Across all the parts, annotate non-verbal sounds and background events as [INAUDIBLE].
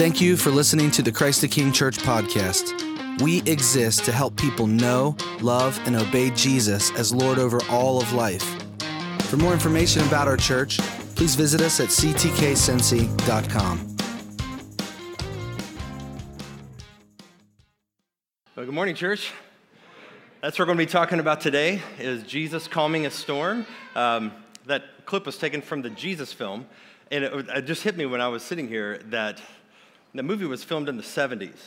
Thank you for listening to the Christ the King Church podcast. We exist to help people know, love, and obey Jesus as Lord over all of life. For more information about our church, please visit us at ctkcincy.com. Well, good morning, church. That's what we're going to be talking about today is Jesus calming a storm. Um, that clip was taken from the Jesus film, and it, it just hit me when I was sitting here that the movie was filmed in the 70s.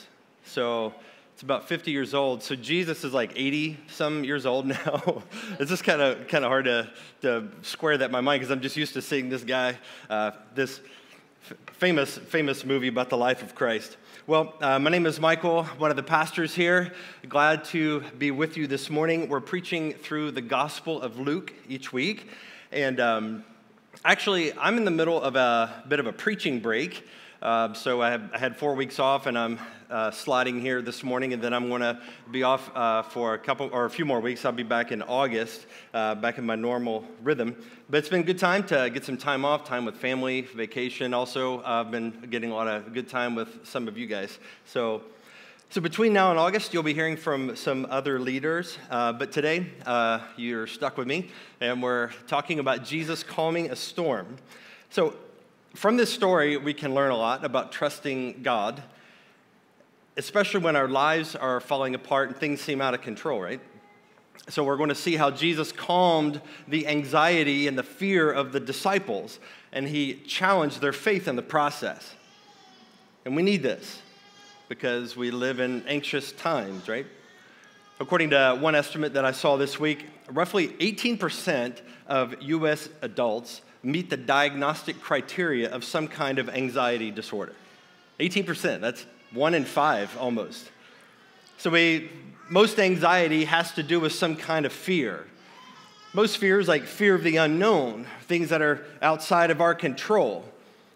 So it's about 50 years old. So Jesus is like 80 some years old [LAUGHS] now. it's just kind of kind of hard to, to square that in my mind because I'm just used to seeing this guy, uh, this f- famous famous movie about the life of Christ. Well, uh, my name is Michael, one of the pastors here. Glad to be with you this morning. We're preaching through the Gospel of Luke each week, and um, actually, I'm in the middle of a bit of a preaching break. Uh, so I, have, I, had four weeks off, and I'm uh, sliding here this morning, and then I'm going to be off uh, for a couple or a few more weeks. I'll be back in August, uh, back in my normal rhythm. But it's been a good time to get some time off, time with family, vacation. Also, I've been getting a lot of good time with some of you guys. So. So, between now and August, you'll be hearing from some other leaders. Uh, but today, uh, you're stuck with me, and we're talking about Jesus calming a storm. So, from this story, we can learn a lot about trusting God, especially when our lives are falling apart and things seem out of control, right? So, we're going to see how Jesus calmed the anxiety and the fear of the disciples, and he challenged their faith in the process. And we need this because we live in anxious times, right? According to one estimate that I saw this week, roughly 18% of US adults meet the diagnostic criteria of some kind of anxiety disorder. 18%, that's one in five almost. So we, most anxiety has to do with some kind of fear. Most fears, like fear of the unknown, things that are outside of our control.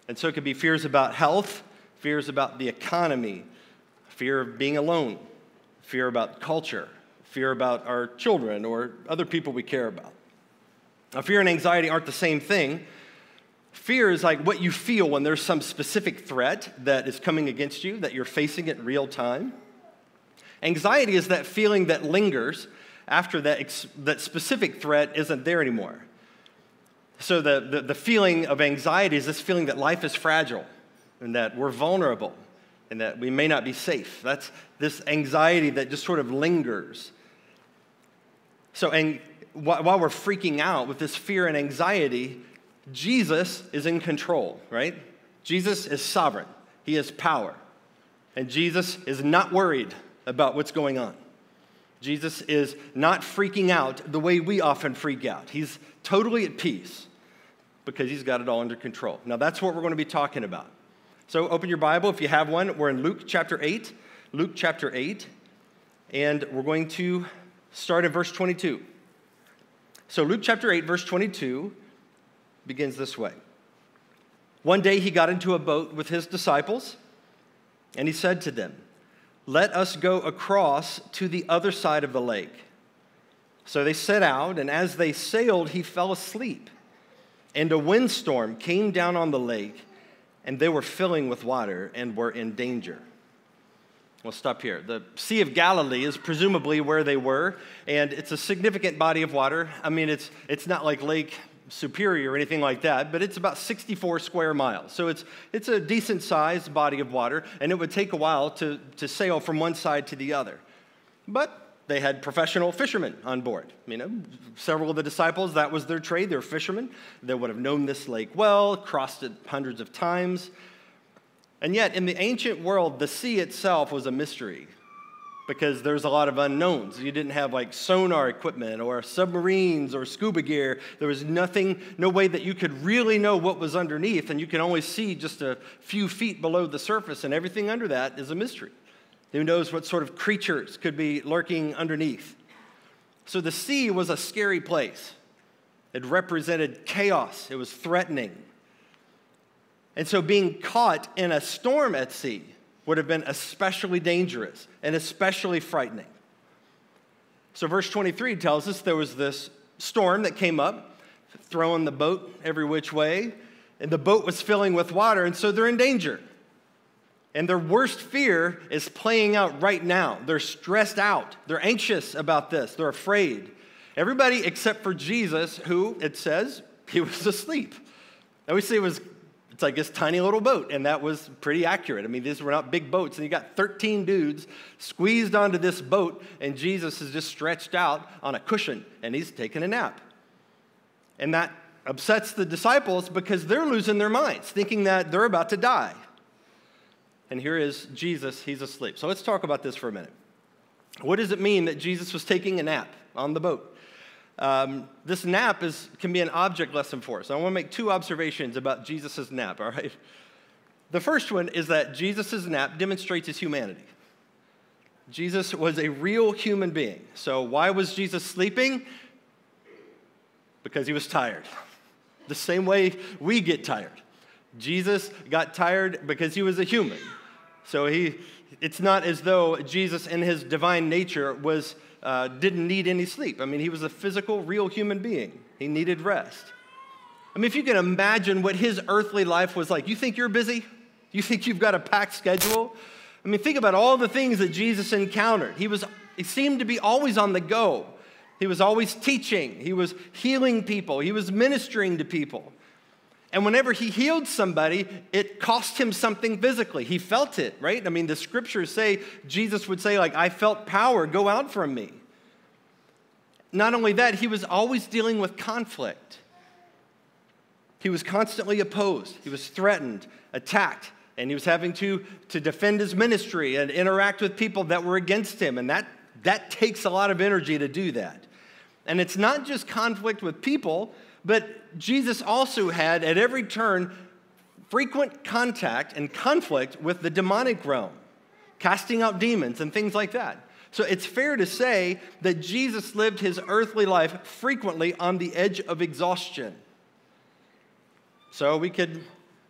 And so it could be fears about health, fears about the economy, fear of being alone, fear about culture, fear about our children or other people we care about. Now, fear and anxiety aren't the same thing. Fear is like what you feel when there's some specific threat that is coming against you, that you're facing it in real time. Anxiety is that feeling that lingers after that, ex- that specific threat isn't there anymore. So, the, the, the feeling of anxiety is this feeling that life is fragile and that we're vulnerable and that we may not be safe. That's this anxiety that just sort of lingers. So, while we're freaking out with this fear and anxiety, Jesus is in control, right? Jesus is sovereign, He has power. And Jesus is not worried about what's going on. Jesus is not freaking out the way we often freak out. He's totally at peace because he's got it all under control. Now, that's what we're going to be talking about. So, open your Bible if you have one. We're in Luke chapter 8. Luke chapter 8. And we're going to start in verse 22. So, Luke chapter 8, verse 22 begins this way One day he got into a boat with his disciples, and he said to them, Let us go across to the other side of the lake. So they set out, and as they sailed, he fell asleep. And a windstorm came down on the lake, and they were filling with water and were in danger. We'll stop here. The Sea of Galilee is presumably where they were, and it's a significant body of water. I mean, it's, it's not like Lake Superior or anything like that, but it's about 64 square miles. So it's, it's a decent sized body of water, and it would take a while to, to sail from one side to the other. But they had professional fishermen on board. You know, several of the disciples, that was their trade. They're fishermen. They would have known this lake well, crossed it hundreds of times. And yet, in the ancient world, the sea itself was a mystery because there's a lot of unknowns. You didn't have like sonar equipment or submarines or scuba gear. There was nothing, no way that you could really know what was underneath, and you can only see just a few feet below the surface, and everything under that is a mystery. Who knows what sort of creatures could be lurking underneath? So the sea was a scary place. It represented chaos, it was threatening. And so being caught in a storm at sea would have been especially dangerous and especially frightening. So, verse 23 tells us there was this storm that came up, throwing the boat every which way, and the boat was filling with water, and so they're in danger. And their worst fear is playing out right now. They're stressed out. They're anxious about this. They're afraid. Everybody except for Jesus, who it says he was asleep. And we see it was it's like this tiny little boat, and that was pretty accurate. I mean, these were not big boats, and you got 13 dudes squeezed onto this boat, and Jesus is just stretched out on a cushion, and he's taking a nap. And that upsets the disciples because they're losing their minds, thinking that they're about to die. And here is Jesus, he's asleep. So let's talk about this for a minute. What does it mean that Jesus was taking a nap on the boat? Um, this nap is, can be an object lesson for us. I want to make two observations about Jesus' nap, all right? The first one is that Jesus' nap demonstrates his humanity. Jesus was a real human being. So, why was Jesus sleeping? Because he was tired. The same way we get tired. Jesus got tired because he was a human. So, he, it's not as though Jesus, in his divine nature, was uh, didn't need any sleep. I mean, he was a physical, real human being. He needed rest. I mean, if you can imagine what his earthly life was like, you think you're busy? You think you've got a packed schedule? I mean, think about all the things that Jesus encountered. He was he seemed to be always on the go. He was always teaching, he was healing people, he was ministering to people. And whenever he healed somebody, it cost him something physically. He felt it, right? I mean, the scriptures say, Jesus would say, like, I felt power go out from me. Not only that, he was always dealing with conflict. He was constantly opposed, he was threatened, attacked, and he was having to, to defend his ministry and interact with people that were against him. And that, that takes a lot of energy to do that. And it's not just conflict with people, but Jesus also had at every turn frequent contact and conflict with the demonic realm, casting out demons and things like that. So it's fair to say that Jesus lived his earthly life frequently on the edge of exhaustion. So we could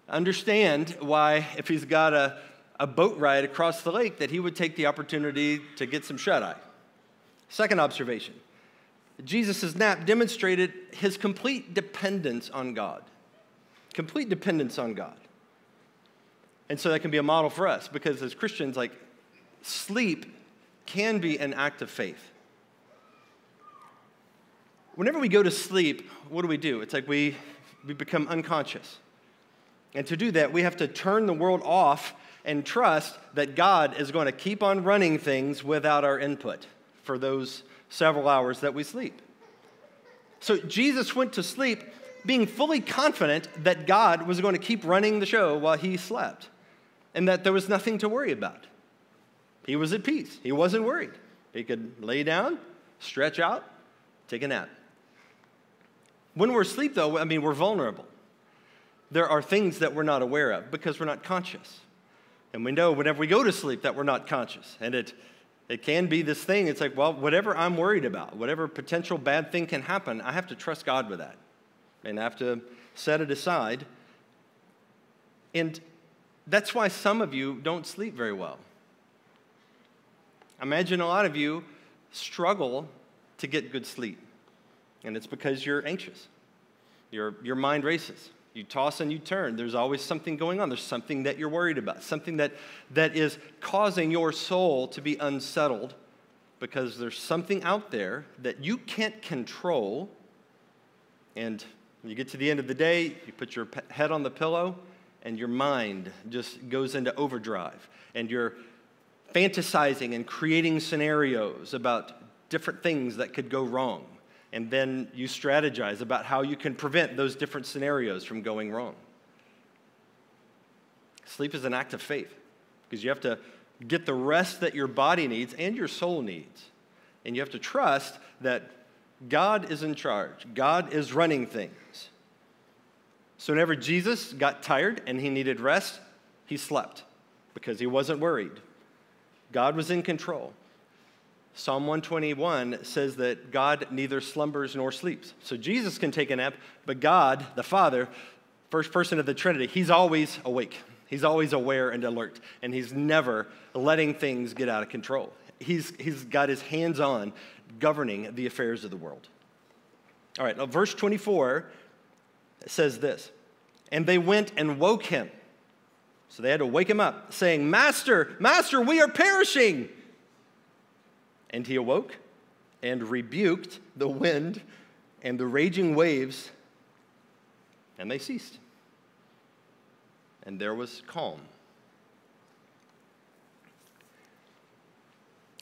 understand why, if he's got a, a boat ride across the lake, that he would take the opportunity to get some shut eye. Second observation Jesus' nap demonstrated his complete dependence on God. Complete dependence on God. And so that can be a model for us because as Christians, like sleep can be an act of faith. Whenever we go to sleep, what do we do? It's like we, we become unconscious. And to do that, we have to turn the world off and trust that God is going to keep on running things without our input for those several hours that we sleep. So Jesus went to sleep being fully confident that God was going to keep running the show while he slept and that there was nothing to worry about. He was at peace, he wasn't worried. He could lay down, stretch out, take a nap. When we're asleep, though, I mean, we're vulnerable. There are things that we're not aware of because we're not conscious. And we know whenever we go to sleep that we're not conscious. And it, it can be this thing. It's like, well, whatever I'm worried about, whatever potential bad thing can happen, I have to trust God with that. And I have to set it aside. And that's why some of you don't sleep very well. Imagine a lot of you struggle to get good sleep. And it's because you're anxious. Your, your mind races. You toss and you turn. There's always something going on. There's something that you're worried about, something that, that is causing your soul to be unsettled because there's something out there that you can't control. And when you get to the end of the day, you put your head on the pillow and your mind just goes into overdrive. And you're fantasizing and creating scenarios about different things that could go wrong and then you strategize about how you can prevent those different scenarios from going wrong. Sleep is an act of faith because you have to get the rest that your body needs and your soul needs. And you have to trust that God is in charge, God is running things. So, whenever Jesus got tired and he needed rest, he slept because he wasn't worried. God was in control. Psalm 121 says that God neither slumbers nor sleeps. So Jesus can take a nap, but God, the Father, first person of the Trinity, he's always awake. He's always aware and alert, and he's never letting things get out of control. He's, he's got his hands on governing the affairs of the world. All right, now verse 24 says this And they went and woke him. So they had to wake him up, saying, Master, Master, we are perishing. And he awoke and rebuked the wind and the raging waves, and they ceased. And there was calm.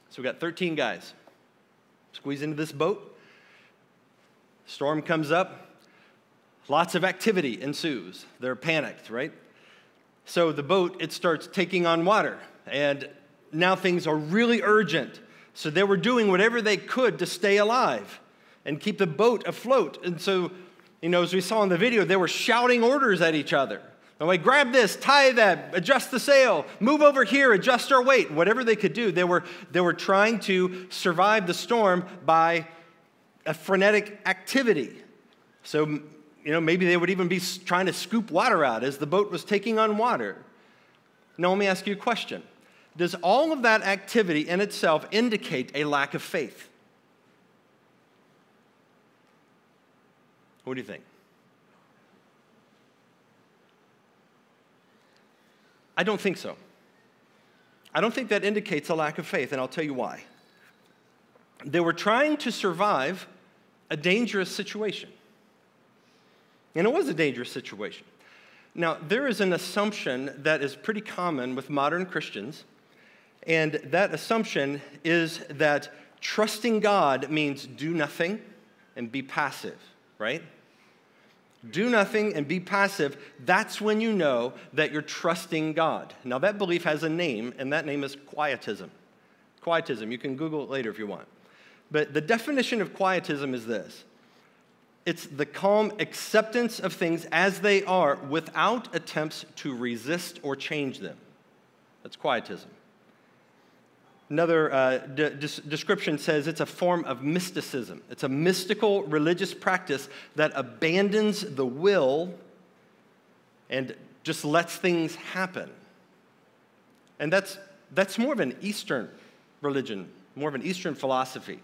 So we got 13 guys squeeze into this boat. Storm comes up, lots of activity ensues. They're panicked, right? So the boat, it starts taking on water, and now things are really urgent. So they were doing whatever they could to stay alive and keep the boat afloat. And so, you know, as we saw in the video, they were shouting orders at each other. And like, grab this, tie that, adjust the sail, move over here, adjust our weight, whatever they could do. They were, they were trying to survive the storm by a frenetic activity. So you know, maybe they would even be trying to scoop water out as the boat was taking on water. Now, let me ask you a question Does all of that activity in itself indicate a lack of faith? What do you think? I don't think so. I don't think that indicates a lack of faith, and I'll tell you why. They were trying to survive a dangerous situation. And it was a dangerous situation. Now, there is an assumption that is pretty common with modern Christians, and that assumption is that trusting God means do nothing and be passive, right? Do nothing and be passive. That's when you know that you're trusting God. Now, that belief has a name, and that name is quietism. Quietism. You can Google it later if you want. But the definition of quietism is this it's the calm acceptance of things as they are without attempts to resist or change them. That's quietism. Another uh, de- description says it's a form of mysticism. It's a mystical religious practice that abandons the will and just lets things happen. And that's, that's more of an Eastern religion, more of an Eastern philosophy.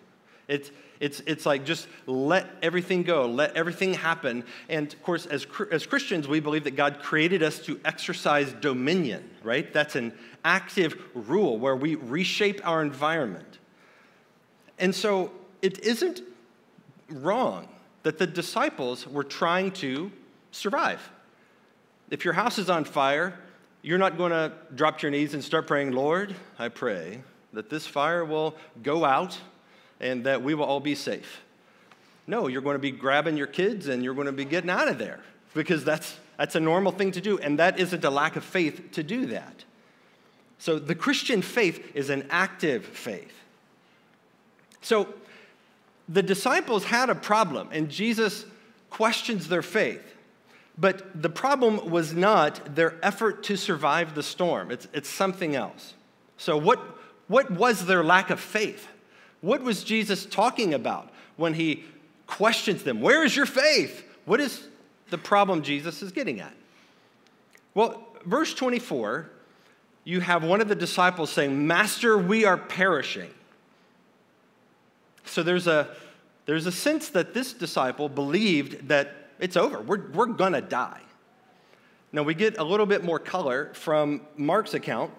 It's, it's, it's like just let everything go, let everything happen. And of course, as, as Christians, we believe that God created us to exercise dominion, right? That's an active rule where we reshape our environment. And so it isn't wrong that the disciples were trying to survive. If your house is on fire, you're not going to drop your knees and start praying, Lord, I pray that this fire will go out and that we will all be safe. No, you're going to be grabbing your kids and you're going to be getting out of there because that's, that's a normal thing to do, and that isn't a lack of faith to do that. So the Christian faith is an active faith. So the disciples had a problem, and Jesus questions their faith. But the problem was not their effort to survive the storm, it's, it's something else. So, what, what was their lack of faith? What was Jesus talking about when he questions them? Where is your faith? What is the problem Jesus is getting at? Well, verse 24, you have one of the disciples saying, Master, we are perishing. So there's a, there's a sense that this disciple believed that it's over, we're, we're gonna die. Now we get a little bit more color from Mark's account.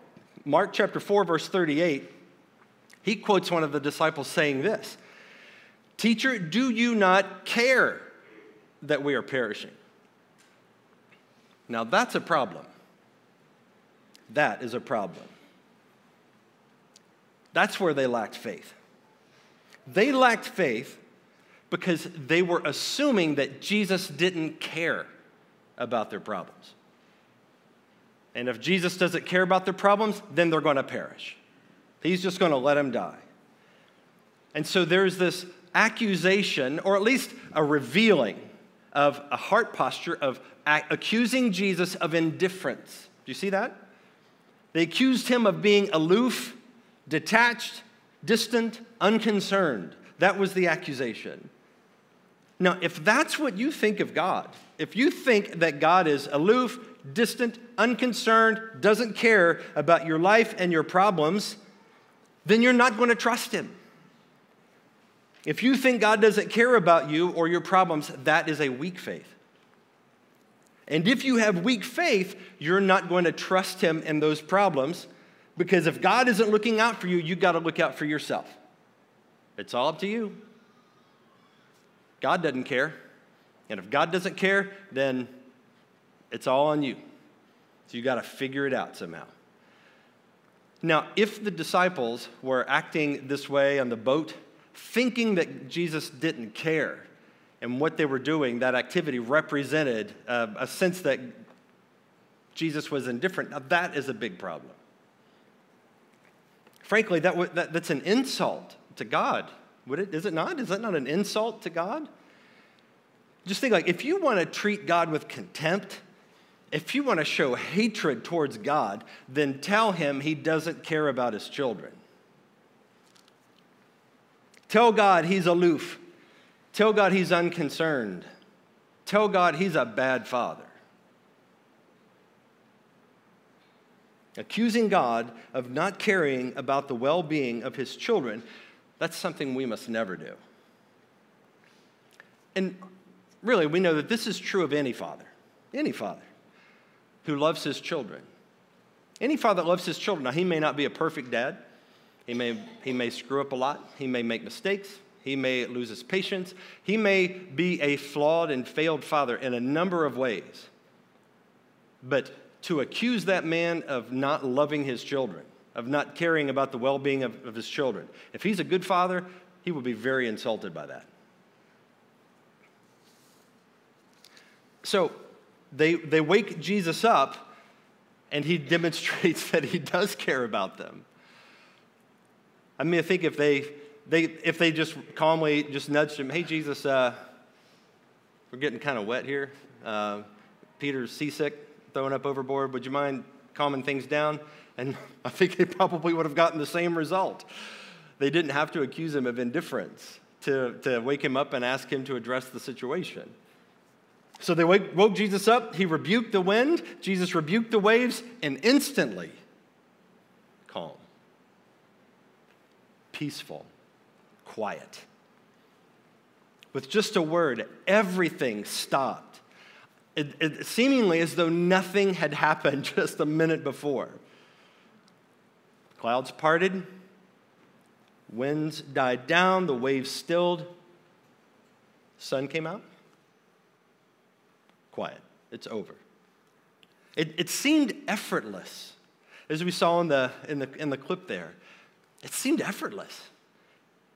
Mark chapter 4, verse 38 he quotes one of the disciples saying this Teacher, do you not care that we are perishing? Now that's a problem. That is a problem. That's where they lacked faith. They lacked faith because they were assuming that Jesus didn't care about their problems. And if Jesus doesn't care about their problems, then they're going to perish. He's just going to let him die. And so there's this accusation, or at least a revealing of a heart posture of accusing Jesus of indifference. Do you see that? They accused him of being aloof, detached, distant, unconcerned. That was the accusation. Now, if that's what you think of God, if you think that God is aloof, distant, unconcerned, doesn't care about your life and your problems, then you're not going to trust Him. If you think God doesn't care about you or your problems, that is a weak faith. And if you have weak faith, you're not going to trust him in those problems because if God isn't looking out for you, you've got to look out for yourself. It's all up to you. God doesn't care. And if God doesn't care, then it's all on you. So you've got to figure it out somehow. Now, if the disciples were acting this way on the boat, thinking that Jesus didn't care, and what they were doing, that activity represented uh, a sense that Jesus was indifferent, now that is a big problem. Frankly, that, w- that, that's an insult to God. Would it, is it not? Is that not an insult to God? Just think like if you want to treat God with contempt, if you want to show hatred towards God, then tell him he doesn't care about his children. Tell God he's aloof. Tell God he's unconcerned. Tell God he's a bad father. Accusing God of not caring about the well being of his children, that's something we must never do. And really, we know that this is true of any father, any father who loves his children. Any father that loves his children, now he may not be a perfect dad, he may, he may screw up a lot, he may make mistakes, he may lose his patience, he may be a flawed and failed father in a number of ways. But to accuse that man of not loving his children, of not caring about the well being of, of his children, if he's a good father, he will be very insulted by that. So they, they wake Jesus up, and he demonstrates [LAUGHS] that he does care about them. I mean, I think if they, they, if they just calmly just nudged him, hey, Jesus, uh, we're getting kind of wet here. Uh, Peter's seasick, throwing up overboard. Would you mind calming things down? And [LAUGHS] I think they probably would have gotten the same result. They didn't have to accuse him of indifference to, to wake him up and ask him to address the situation. So they woke Jesus up. He rebuked the wind. Jesus rebuked the waves, and instantly, calm, peaceful, quiet. With just a word, everything stopped. It, it, seemingly as though nothing had happened [LAUGHS] just a minute before. Clouds parted, winds died down, the waves stilled, sun came out quiet. It's over. It, it seemed effortless, as we saw in the, in, the, in the clip there. It seemed effortless.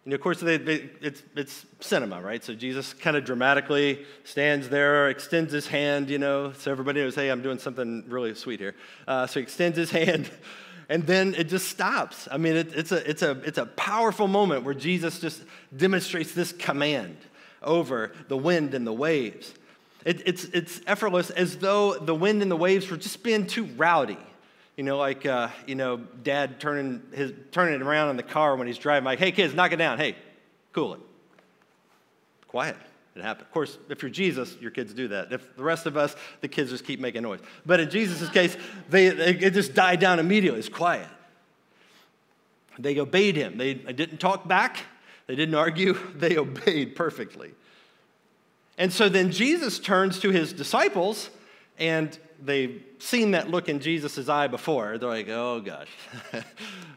And of course, they, they, it's, it's cinema, right? So Jesus kind of dramatically stands there, extends his hand, you know, so everybody knows, hey, I'm doing something really sweet here. Uh, so he extends his hand, [LAUGHS] and then it just stops. I mean, it, it's, a, it's, a, it's a powerful moment where Jesus just demonstrates this command over the wind and the waves. It, it's, it's effortless as though the wind and the waves were just being too rowdy. You know, like, uh, you know, dad turning, his, turning it around in the car when he's driving, like, hey, kids, knock it down. Hey, cool it. Quiet. It happened. Of course, if you're Jesus, your kids do that. If the rest of us, the kids just keep making noise. But in Jesus' case, they, it just died down immediately. It's quiet. They obeyed him. They, they didn't talk back. They didn't argue. [LAUGHS] They obeyed perfectly. And so then Jesus turns to his disciples, and they've seen that look in Jesus' eye before. They're like, oh gosh, [LAUGHS]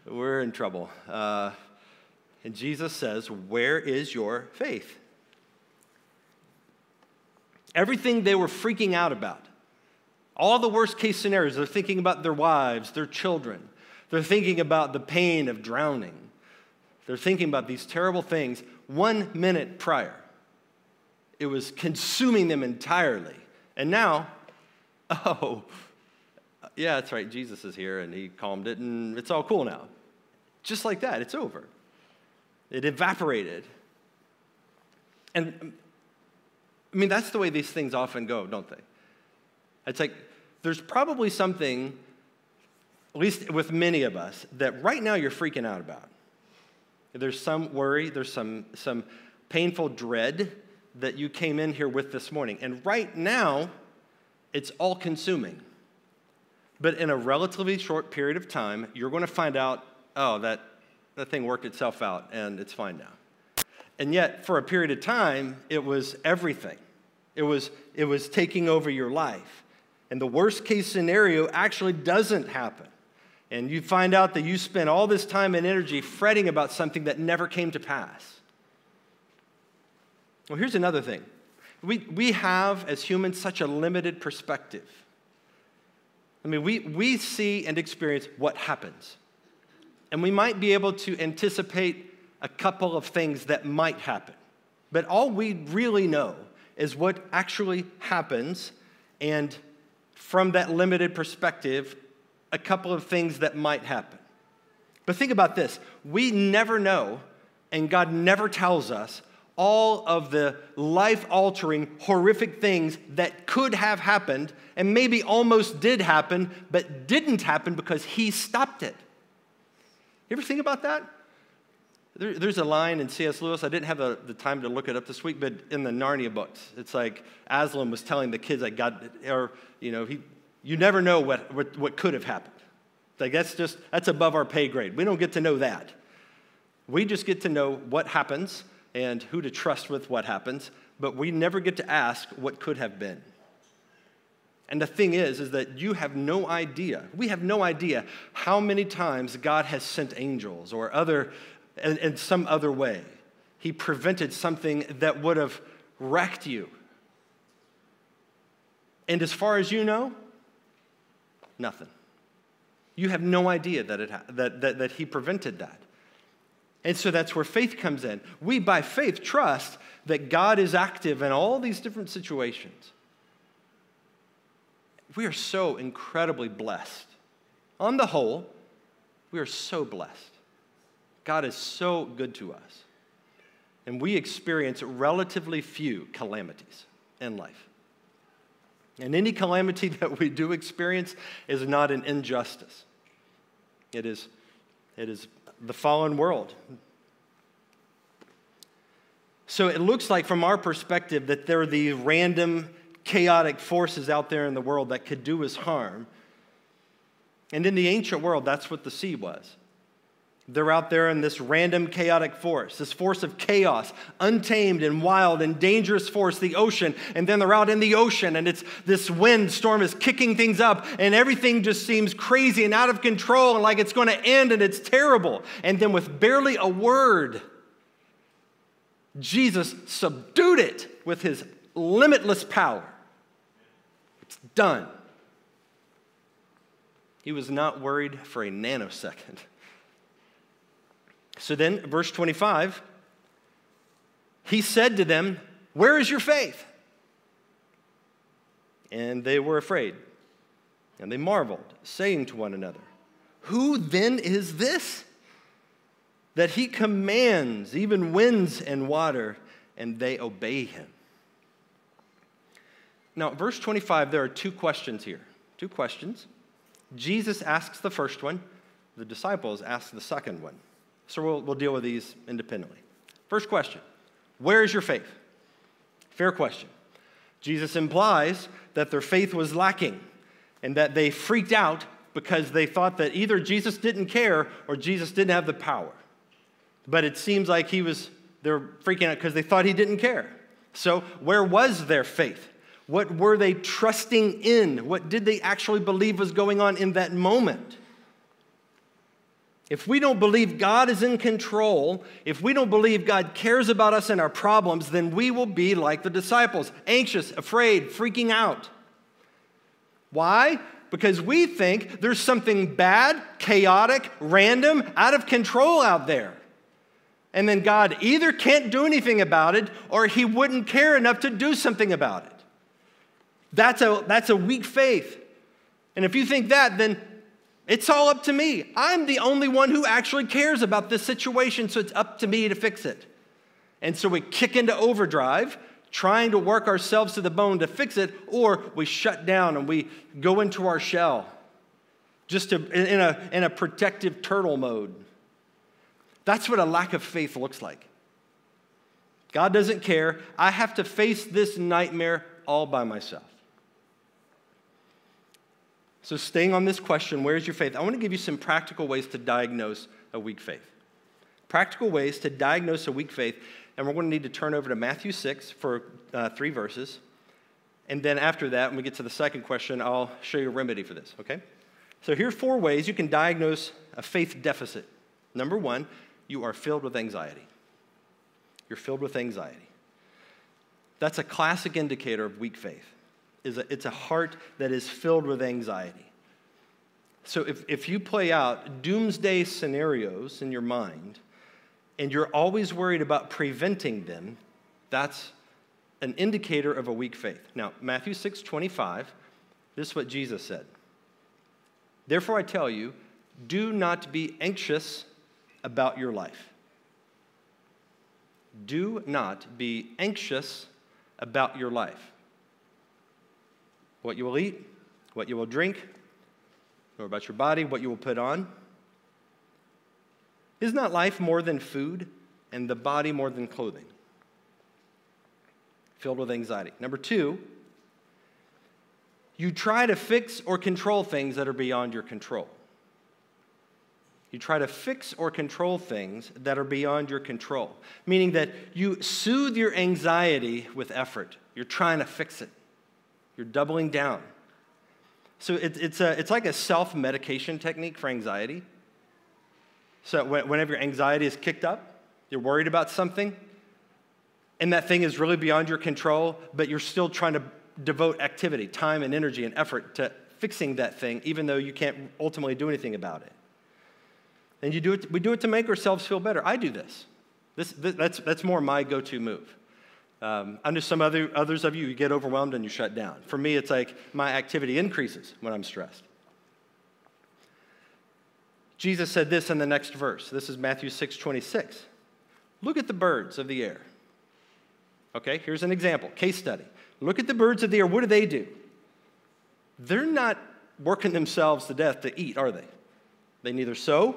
we're in trouble. Uh, and Jesus says, Where is your faith? Everything they were freaking out about, all the worst case scenarios, they're thinking about their wives, their children, they're thinking about the pain of drowning, they're thinking about these terrible things one minute prior it was consuming them entirely. And now, [LAUGHS] oh, yeah, that's right, Jesus is here and he calmed it and it's all cool now. Just like that, it's over. It evaporated. And um, I mean, that's the way these things often go, don't they? It's like there's probably something, at least with many of us, that right now you're freaking out about. There's some worry, there's some, some painful dread that you came in here with this morning. And right now, it's all consuming. But in a relatively short period of time, you're going to find out, oh, that, that thing worked itself out and it's fine now. And yet, for a period of time, it was everything. It was, it was taking over your life. and the worst case scenario actually doesn't happen. And you find out that you spent all this time and energy fretting about something that never came to pass. Well, here's another thing we, we have, as humans, such a limited perspective. I mean, we, we see and experience what happens. And we might be able to anticipate a couple of things that might happen. But all we really know is what actually happens, and from that limited perspective, a couple of things that might happen. But think about this we never know, and God never tells us all of the life altering, horrific things that could have happened and maybe almost did happen, but didn't happen because He stopped it. You ever think about that? There, there's a line in C.S. Lewis, I didn't have the, the, time to look it up this week, but in the Narnia books, it's like Aslan was telling the kids, like, God, or, you know, he, you never know what, what, what could have happened. Like, that's just, that's above our pay grade. We don't get to know that. We just get to know what happens and who to trust with what happens, but we never get to ask what could have been. And the thing is, is that you have no idea, we have no idea how many times God has sent angels or other in, in some other way. He prevented something that would have wrecked you. And as far as you know, nothing. You have no idea that, it ha- that, that, that he prevented that. And so that's where faith comes in. We, by faith, trust that God is active in all these different situations. We are so incredibly blessed. On the whole, we are so blessed. God is so good to us. And we experience relatively few calamities in life. And any calamity [LAUGHS] that we do experience is not an injustice, it is, it is the fallen world. So it looks like, from our perspective, that there are these random, chaotic forces out there in the world that could do us harm. And in the ancient world, that's what the sea was. They're out there in this random chaotic force, this force of chaos, untamed and wild and dangerous force, the ocean. And then they're out in the ocean and it's this wind storm is kicking things up and everything just seems crazy and out of control and like it's going to end and it's terrible. And then with barely a word, Jesus subdued it with his limitless power. It's done. He was not worried for a nanosecond. So then, verse 25, he said to them, Where is your faith? And they were afraid, and they marveled, saying to one another, Who then is this? That he commands even winds and water, and they obey him. Now, verse 25, there are two questions here. Two questions. Jesus asks the first one, the disciples ask the second one. So we'll, we'll deal with these independently. First question Where is your faith? Fair question. Jesus implies that their faith was lacking and that they freaked out because they thought that either Jesus didn't care or Jesus didn't have the power. But it seems like he was, they're freaking out because they thought he didn't care. So, where was their faith? What were they trusting in? What did they actually believe was going on in that moment? If we don't believe God is in control, if we don't believe God cares about us and our problems, then we will be like the disciples anxious, afraid, freaking out. Why? Because we think there's something bad, chaotic, random, out of control out there. And then God either can't do anything about it or he wouldn't care enough to do something about it. That's a, that's a weak faith. And if you think that, then it's all up to me. I'm the only one who actually cares about this situation, so it's up to me to fix it. And so we kick into overdrive, trying to work ourselves to the bone to fix it, or we shut down and we go into our shell, just to, in, a, in a protective turtle mode. That's what a lack of faith looks like. God doesn't care. I have to face this nightmare all by myself. So, staying on this question, where's your faith? I want to give you some practical ways to diagnose a weak faith. Practical ways to diagnose a weak faith, and we're going to need to turn over to Matthew 6 for uh, three verses. And then after that, when we get to the second question, I'll show you a remedy for this, okay? So here are four ways you can diagnose a faith deficit. Number one, you are filled with anxiety. You're filled with anxiety. That's a classic indicator of weak faith. Is a, it's a heart that is filled with anxiety. So if, if you play out doomsday scenarios in your mind and you're always worried about preventing them, that's an indicator of a weak faith. Now, Matthew 6 25, this is what Jesus said. Therefore, I tell you, do not be anxious about your life. Do not be anxious about your life. What you will eat, what you will drink, nor about your body, what you will put on. Is not life more than food, and the body more than clothing? Filled with anxiety. Number two, you try to fix or control things that are beyond your control. You try to fix or control things that are beyond your control, meaning that you soothe your anxiety with effort. You're trying to fix it, you're doubling down. So it, it's, a, it's like a self medication technique for anxiety. So whenever your anxiety is kicked up, you're worried about something, and that thing is really beyond your control, but you're still trying to devote activity, time, and energy and effort to fixing that thing, even though you can't ultimately do anything about it. And you do it, we do it to make ourselves feel better. I do this. this, this that's, that's more my go to move. Um, I know some other, others of you, you get overwhelmed and you shut down. For me, it's like my activity increases when I'm stressed. Jesus said this in the next verse. This is Matthew 6 26. Look at the birds of the air. Okay, here's an example, case study. Look at the birds of the air. What do they do? They're not working themselves to death to eat, are they? They neither sow,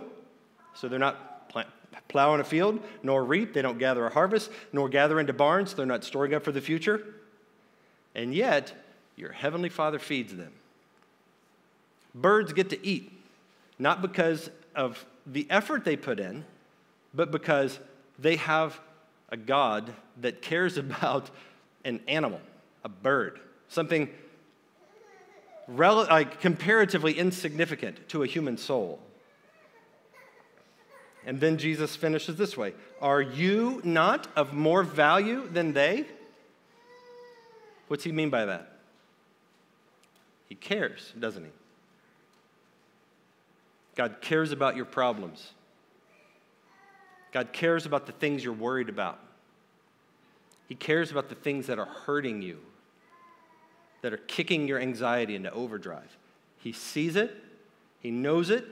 so they're not plant, plowing a field, nor reap. They don't gather a harvest, nor gather into barns. They're not storing up for the future. And yet, your heavenly Father feeds them. Birds get to eat, not because of the effort they put in, but because they have a God that cares [LAUGHS] about an animal, a bird, something rel- like comparatively insignificant to a human soul. And then Jesus finishes this way Are you not of more value than they? What's he mean by that? He cares, doesn't he? God cares about your problems. God cares about the things you're worried about. He cares about the things that are hurting you, that are kicking your anxiety into overdrive. He sees it, He knows it,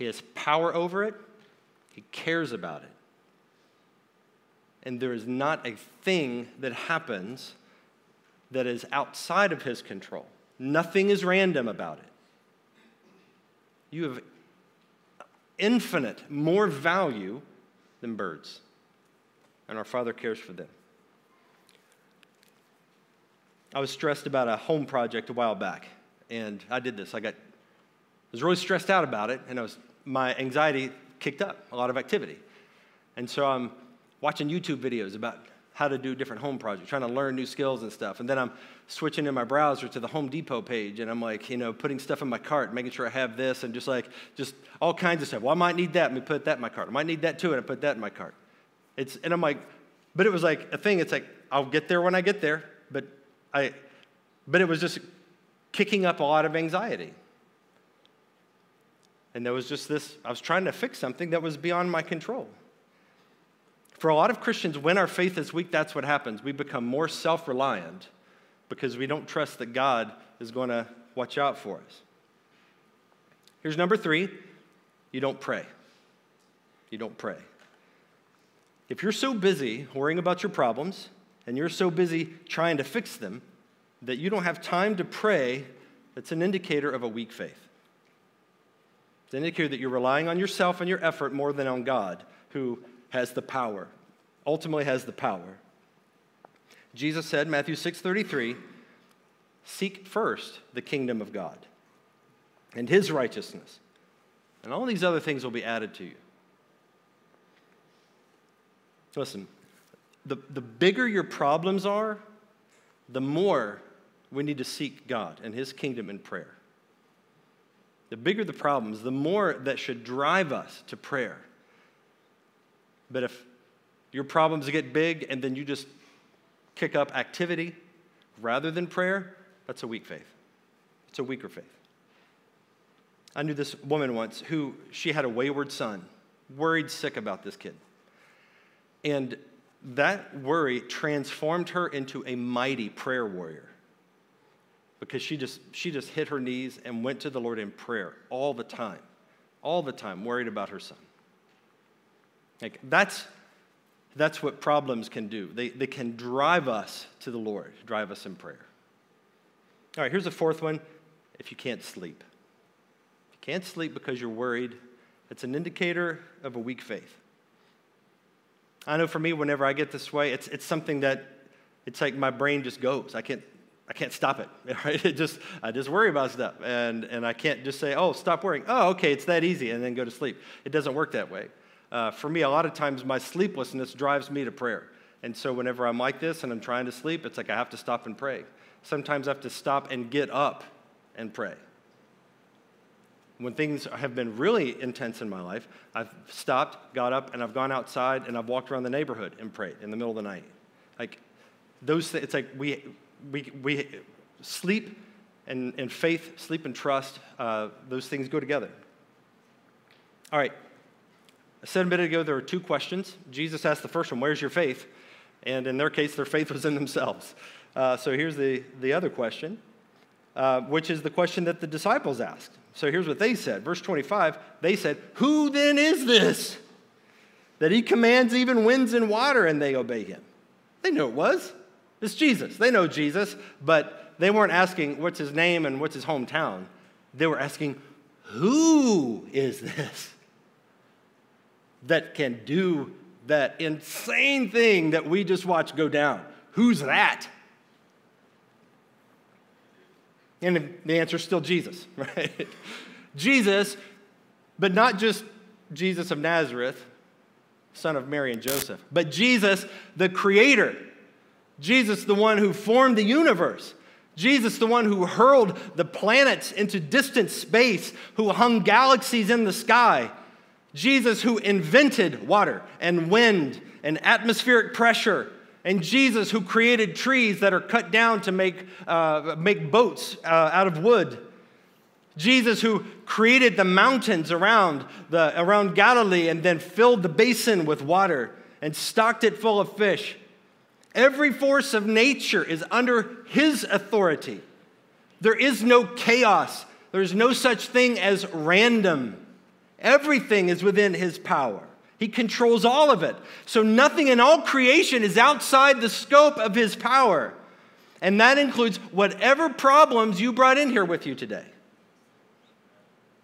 he has power over it, He cares about it. And there is not a thing that happens that is outside of His control. Nothing is random about it. You have infinite more value than birds, and our Father cares for them. I was stressed about a home project a while back, and I did this. I got I was really stressed out about it, and I was my anxiety kicked up, a lot of activity. And so I'm watching YouTube videos about how to do different home projects, trying to learn new skills and stuff. And then I'm switching in my browser to the Home Depot page, and I'm like, you know, putting stuff in my cart, making sure I have this, and just like, just all kinds of stuff. Well, I might need that, let me put that in my cart. I might need that too, and I put that in my cart. It's, and I'm like, but it was like a thing, it's like, I'll get there when I get there, but I, but it was just kicking up a lot of anxiety. And there was just this, I was trying to fix something that was beyond my control. For a lot of Christians, when our faith is weak, that's what happens. We become more self reliant because we don't trust that God is going to watch out for us. Here's number three you don't pray. You don't pray. If you're so busy worrying about your problems and you're so busy trying to fix them that you don't have time to pray, that's an indicator of a weak faith. It's an that you're relying on yourself and your effort more than on God, who has the power, ultimately has the power. Jesus said, Matthew 6:33, seek first the kingdom of God and his righteousness, and all these other things will be added to you. Listen, the, the bigger your problems are, the more we need to seek God and His kingdom in prayer. The bigger the problems, the more that should drive us to prayer. But if your problems get big and then you just kick up activity rather than prayer, that's a weak faith. It's a weaker faith. I knew this woman once who she had a wayward son, worried sick about this kid. And that worry transformed her into a mighty prayer warrior because she just she just hit her knees and went to the Lord in prayer all the time. All the time worried about her son. Like that's that's what problems can do. They, they can drive us to the Lord, drive us in prayer. All right, here's a fourth one. If you can't sleep. If you can't sleep because you're worried, it's an indicator of a weak faith. I know for me, whenever I get this way, it's, it's something that it's like my brain just goes. I can't, I can't stop it. [LAUGHS] Right? It just, I just worry about stuff. And, and I can't just say, oh, stop worrying. Oh, okay, it's that easy, and then go to sleep. It doesn't work that way. Uh, for me, a lot of times my sleeplessness drives me to prayer. And so whenever I'm like this and I'm trying to sleep, it's like I have to stop and pray. Sometimes I have to stop and get up and pray. When things have been really intense in my life, I've stopped, got up, and I've gone outside and I've walked around the neighborhood and prayed in the middle of the night. Like those it's like we, we, we sleep and, and faith, sleep and trust, uh, those things go together. All right, I said a minute ago there were two questions. Jesus asked the first one, Where's your faith? And in their case, their faith was in themselves. Uh, so here's the, the other question, uh, which is the question that the disciples asked. So here's what they said. Verse 25, they said, Who then is this? That he commands even winds and water and they obey him. They knew it was. It's Jesus. They know Jesus, but they weren't asking what's his name and what's his hometown. They were asking, Who is this? that can do that insane thing that we just watched go down. Who's that? And the answer is still Jesus, [LAUGHS] right? Jesus, but not just Jesus of Nazareth, son of Mary and Joseph, but Jesus, the creator. Jesus, the one who formed the universe. Jesus, the one who hurled the planets into distant space, who hung galaxies in the sky. Jesus, who invented water and wind and atmospheric pressure, and Jesus, who created trees that are cut down to make, uh, make boats uh, out of wood. Jesus, who created the mountains around, the, around Galilee and then filled the basin with water and stocked it full of fish. Every force of nature is under his authority. There is no chaos, there's no such thing as random. Everything is within his power. He controls all of it. So nothing in all creation is outside the scope of his power. And that includes whatever problems you brought in here with you today.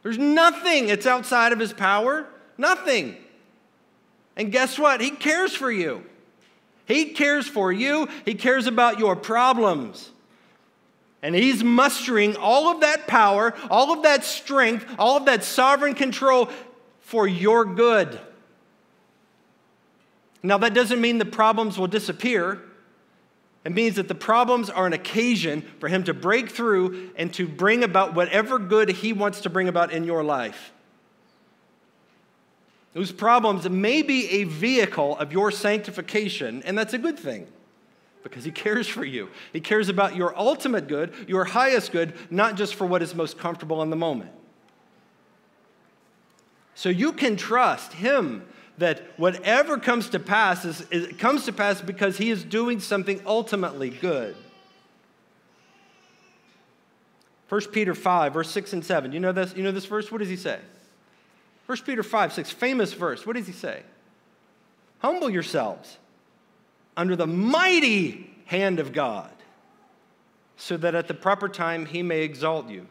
There's nothing that's outside of his power. Nothing. And guess what? He cares for you. He cares for you. He cares about your problems. And he's mustering all of that power, all of that strength, all of that sovereign control for your good. Now, that doesn't mean the problems will disappear. It means that the problems are an occasion for him to break through and to bring about whatever good he wants to bring about in your life. Those problems may be a vehicle of your sanctification, and that's a good thing because He cares for you. He cares about your ultimate good, your highest good, not just for what is most comfortable in the moment. So you can trust Him that whatever comes to pass is, is comes to pass because He is doing something ultimately good. 1 Peter 5, verse 6 and 7. You know this, you know this verse? What does he say? 1 Peter 5, 6, famous verse. What does he say? Humble yourselves under the mighty hand of God, so that at the proper time he may exalt you,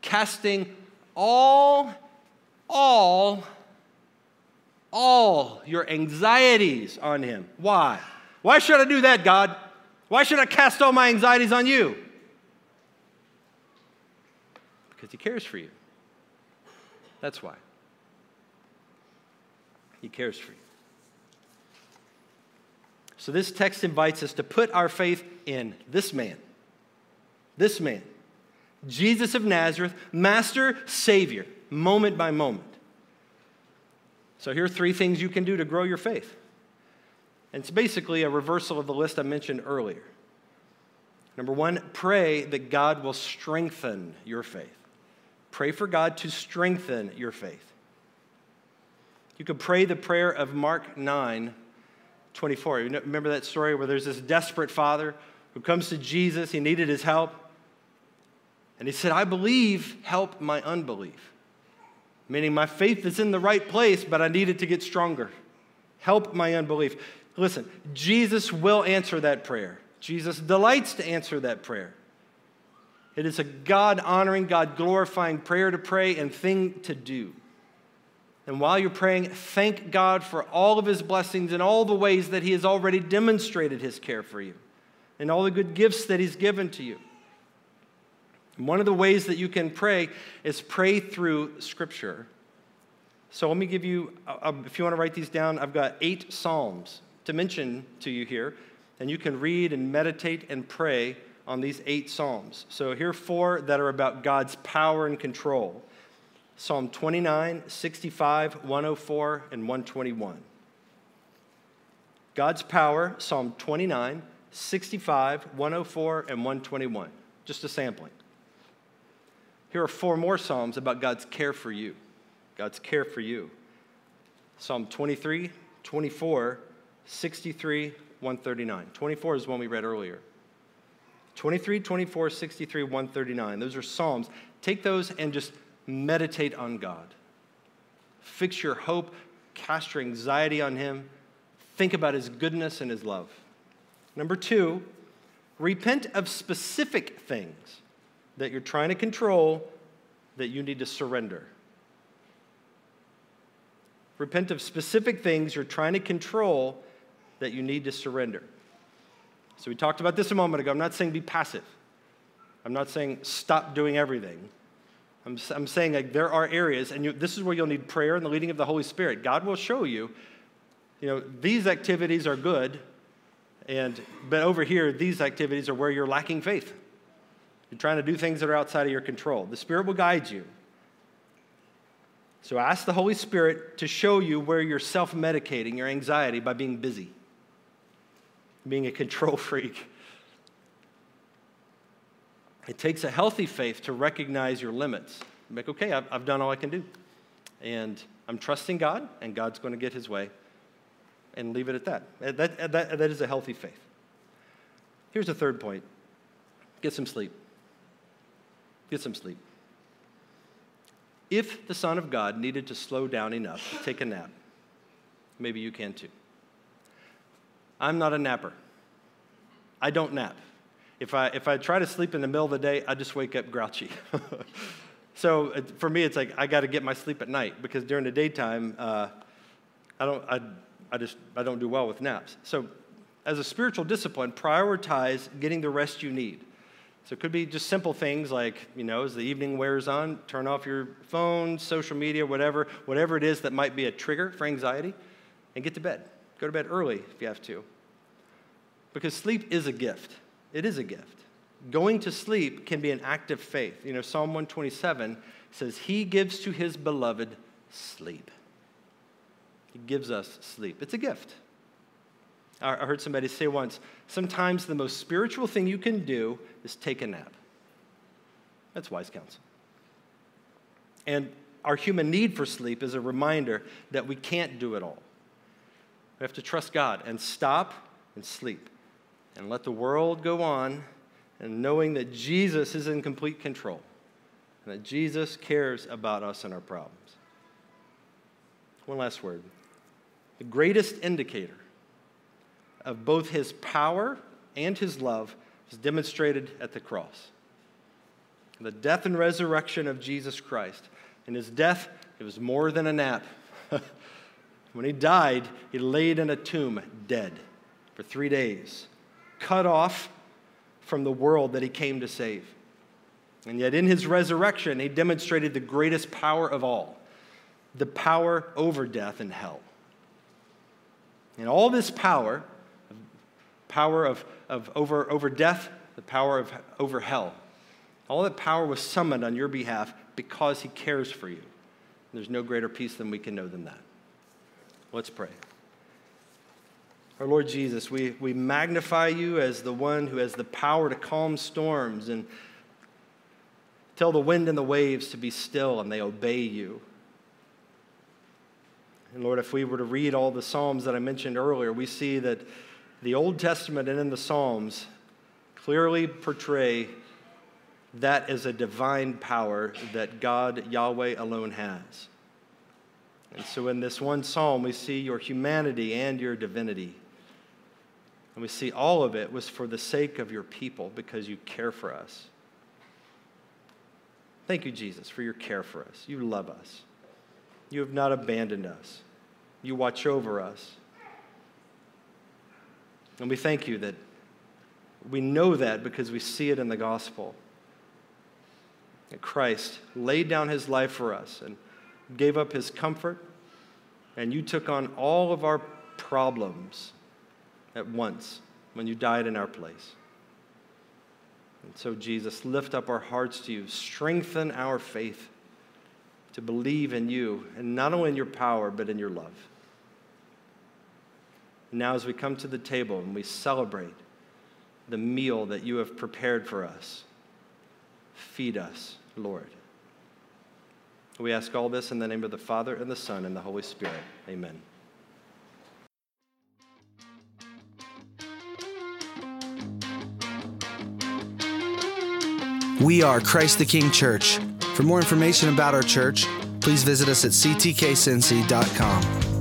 casting all, all, all your anxieties on him. Why? Why should I do that, God? Why should I cast all my anxieties on you? Because he cares for you. That's why. He cares for you. So this text invites us to put our faith in this man. This man. Jesus of Nazareth, Master, Savior, moment by moment. So here are three things you can do to grow your faith. And it's basically a reversal of the list I mentioned earlier. Number one, pray that God will strengthen your faith. Pray for God to strengthen your faith. You could pray the prayer of Mark 9 24. Remember that story where there's this desperate father who comes to Jesus, he needed his help. And he said, I believe, help my unbelief. Meaning, my faith is in the right place, but I need it to get stronger. Help my unbelief. Listen, Jesus will answer that prayer. Jesus delights to answer that prayer. It is a God honoring, God glorifying prayer to pray and thing to do. And while you're praying, thank God for all of his blessings and all the ways that he has already demonstrated his care for you and all the good gifts that he's given to you. One of the ways that you can pray is pray through Scripture. So let me give you, uh, um, if you want to write these down, I've got eight Psalms to mention to you here, and you can read and meditate and pray on these eight Psalms. So here are four that are about God's power and control Psalm 29, 65, 104, and 121. God's power, Psalm 29, 65, 104, and 121. Just a sampling. Here are four more Psalms about God's care for you. God's care for you. Psalm 23, 24, 63, 139. 24 is one we read earlier. 23, 24, 63, 139. Those are Psalms. Take those and just meditate on God. Fix your hope, cast your anxiety on Him. Think about His goodness and His love. Number two, repent of specific things that you're trying to control that you need to surrender. Repent of specific things you're trying to control that you need to surrender. So, we talked about this a moment ago. I'm not saying be passive, I'm not saying stop doing everything. I'm, I'm saying like, there are areas, and you, this is where you'll need prayer and the leading of the Holy Spirit. God will show you, you know, these activities are good, and but over here, these activities are where you're lacking faith. You're trying to do things that are outside of your control. The Spirit will guide you. So ask the Holy Spirit to show you where you're self medicating your anxiety by being busy, being a control [LAUGHS] freak. It takes a healthy faith to recognize your limits. Like, okay, I've, I've done all I can do. And I'm trusting God, and God's going to get his way. And leave it at that. That, that, that is a healthy faith. Here's the third point get some sleep. Get some sleep. If the Son of God needed to slow down enough to take a nap, maybe you can too. I'm not a napper. I don't nap. If I, if I try to sleep in the middle of the day, I just wake up grouchy. [LAUGHS] so for me, it's like I got to get my sleep at night because during the daytime, uh, I, don't, I, I, just, I don't do well with naps. So as a spiritual discipline, prioritize getting the rest you need. So it could be just simple things like, you know, as the evening wears on, turn off your phone, social media, whatever, whatever it is that might be a trigger for anxiety, and get to bed. Go to bed early if you have to. Because sleep is a gift. It is a gift. Going to sleep can be an act of faith. You know, Psalm 127 says, He gives to His beloved sleep. He gives us sleep. It's a gift. I heard somebody say once sometimes the most spiritual thing you can do is take a nap. That's wise counsel. And our human need for sleep is a reminder that we can't do it all. We have to trust God and stop and sleep and let the world go on and knowing that Jesus is in complete control and that Jesus cares about us and our problems. One last word. The greatest indicator of both his power and his love is demonstrated at the cross. The death and resurrection of Jesus Christ. In his death, it was more than a nap. [LAUGHS] when he died, he laid in a tomb dead for three days, cut off from the world that he came to save. And yet, in his resurrection, he demonstrated the greatest power of all the power over death and hell. And all this power power of, of over, over death, the power of over hell. All that power was summoned on your behalf because he cares for you. There's no greater peace than we can know than that. Let's pray. Our Lord Jesus, we, we magnify you as the one who has the power to calm storms and tell the wind and the waves to be still, and they obey you. And Lord, if we were to read all the Psalms that I mentioned earlier, we see that the Old Testament and in the Psalms clearly portray that as a divine power that God, Yahweh, alone has. And so in this one psalm, we see your humanity and your divinity. And we see all of it was for the sake of your people because you care for us. Thank you, Jesus, for your care for us. You love us. You have not abandoned us. You watch over us. And we thank you that we know that because we see it in the gospel. That Christ laid down his life for us and gave up his comfort, and you took on all of our problems at once when you died in our place. And so, Jesus, lift up our hearts to you, strengthen our faith to believe in you, and not only in your power, but in your love. Now, as we come to the table and we celebrate the meal that you have prepared for us, feed us, Lord. We ask all this in the name of the Father, and the Son, and the Holy Spirit. Amen. We are Christ the King Church. For more information about our church, please visit us at ctkcincy.com.